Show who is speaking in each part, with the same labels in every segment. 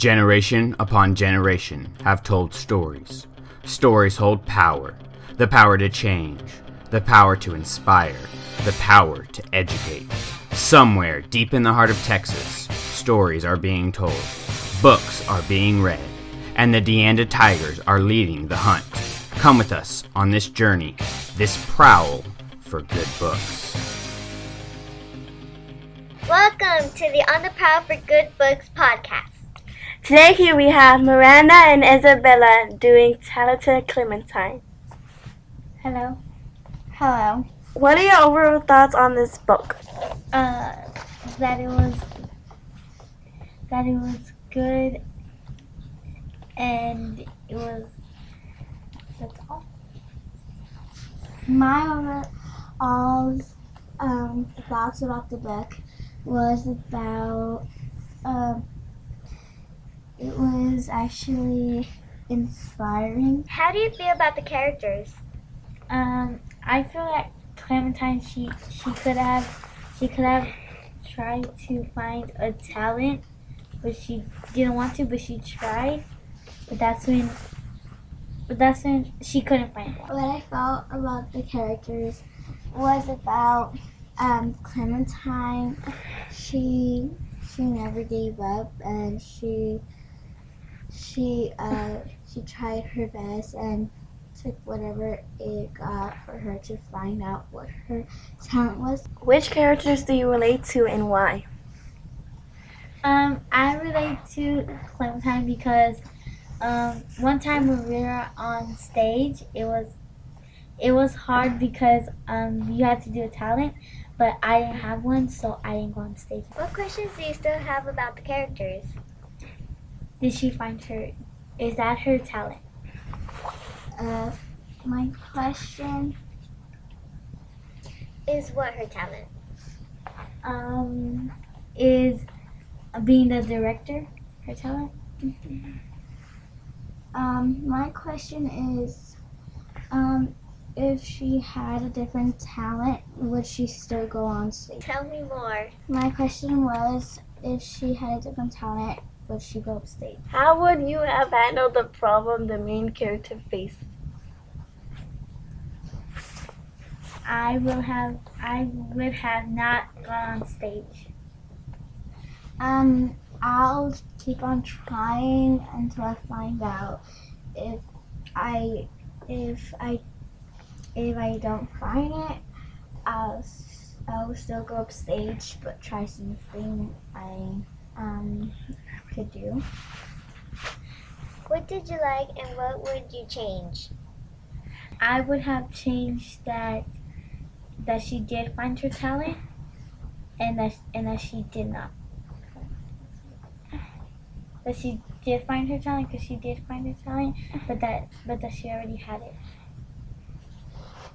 Speaker 1: Generation upon generation have told stories. Stories hold power the power to change, the power to inspire, the power to educate. Somewhere deep in the heart of Texas, stories are being told, books are being read, and the Deanda Tigers are leading the hunt. Come with us on this journey, this prowl for good books.
Speaker 2: Welcome to the On the Prowl for Good Books podcast.
Speaker 3: Today here we have Miranda and Isabella doing Talented Clementine.
Speaker 4: Hello.
Speaker 2: Hello.
Speaker 3: What are your overall thoughts on this book?
Speaker 4: Uh, that it was that it was good, and it was that's all.
Speaker 5: My overall um, thoughts about the book was about um, it was actually inspiring.
Speaker 2: How do you feel about the characters?
Speaker 4: Um, I feel like Clementine she she could have she could have tried to find a talent, but she didn't want to. But she tried. But that's when. But that's when she couldn't find one.
Speaker 5: What I felt about the characters was about um, Clementine. She she never gave up, and she she uh, she tried her best and took whatever it got for her to find out what her talent was.
Speaker 3: Which characters do you relate to and why?
Speaker 4: Um, I relate to Clementine because um, one time when we were on stage, it was it was hard because um, you had to do a talent, but I didn't have one, so I didn't go on stage.
Speaker 2: What questions do you still have about the characters?
Speaker 4: Did she find her? Is that her talent?
Speaker 5: Uh, my question
Speaker 2: Is what her talent?
Speaker 4: Um, is being the director her talent?
Speaker 5: Um, my question is, um, if she had a different talent, would she still go on stage?
Speaker 2: Tell me more.
Speaker 5: My question was, if she had a different talent, would she go upstage?
Speaker 3: How would you have handled the problem the main character faced?
Speaker 4: I will have. I would have not gone on stage.
Speaker 5: Um, I'll keep on trying until I find out if I, if I, if I don't find it, I'll, I'll still go upstage, but try something I, um, could do.
Speaker 2: What did you like and what would you change?
Speaker 4: I would have changed that. That she did find her talent, and that and that she did not. That she did find her talent because she did find her talent, but that but that she already had it.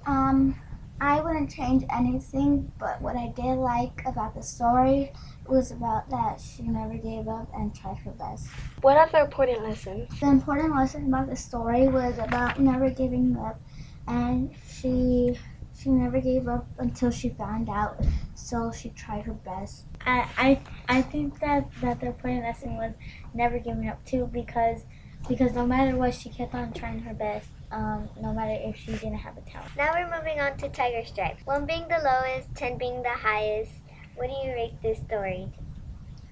Speaker 5: Um, I wouldn't change anything, but what I did like about the story was about that she never gave up and tried her best.
Speaker 3: What are the important lessons?
Speaker 5: The important lesson about the story was about never giving up, and she she never gave up until she found out. So she tried her best.
Speaker 4: I I, I think that, that the important lesson was never giving up too because because no matter what she kept on trying her best. Um, no matter if she didn't have a talent.
Speaker 2: Now we're moving on to Tiger Stripes. One being the lowest, ten being the highest. What do you rate this story?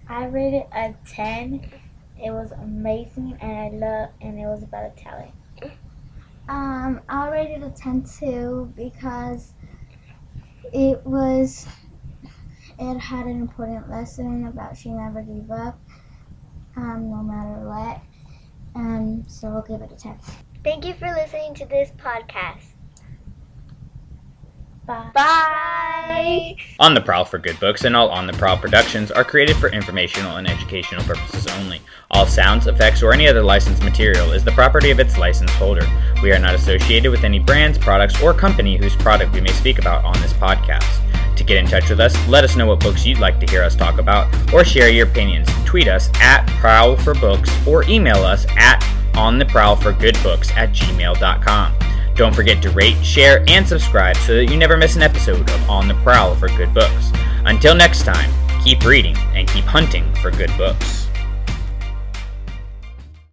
Speaker 4: I rated it a ten. It was amazing and I love and it was about a talent.
Speaker 5: Um, I rated a 10 too because it was it had an important lesson about she never gave up, um, no matter what. And so I'll give it a 10.
Speaker 2: Thank you for listening to this podcast.
Speaker 4: Bye.
Speaker 2: Bye.
Speaker 1: On the Prowl for Good Books and all On the Prowl productions are created for informational and educational purposes only. All sounds, effects, or any other licensed material is the property of its license holder. We are not associated with any brands, products, or company whose product we may speak about on this podcast. To get in touch with us, let us know what books you'd like to hear us talk about, or share your opinions. Tweet us at Prowl for Books or email us at On the Prowl for Good Books at gmail.com. Don't forget to rate, share, and subscribe so that you never miss an episode of On the Prowl for Good Books. Until next time, keep reading and keep hunting for good books.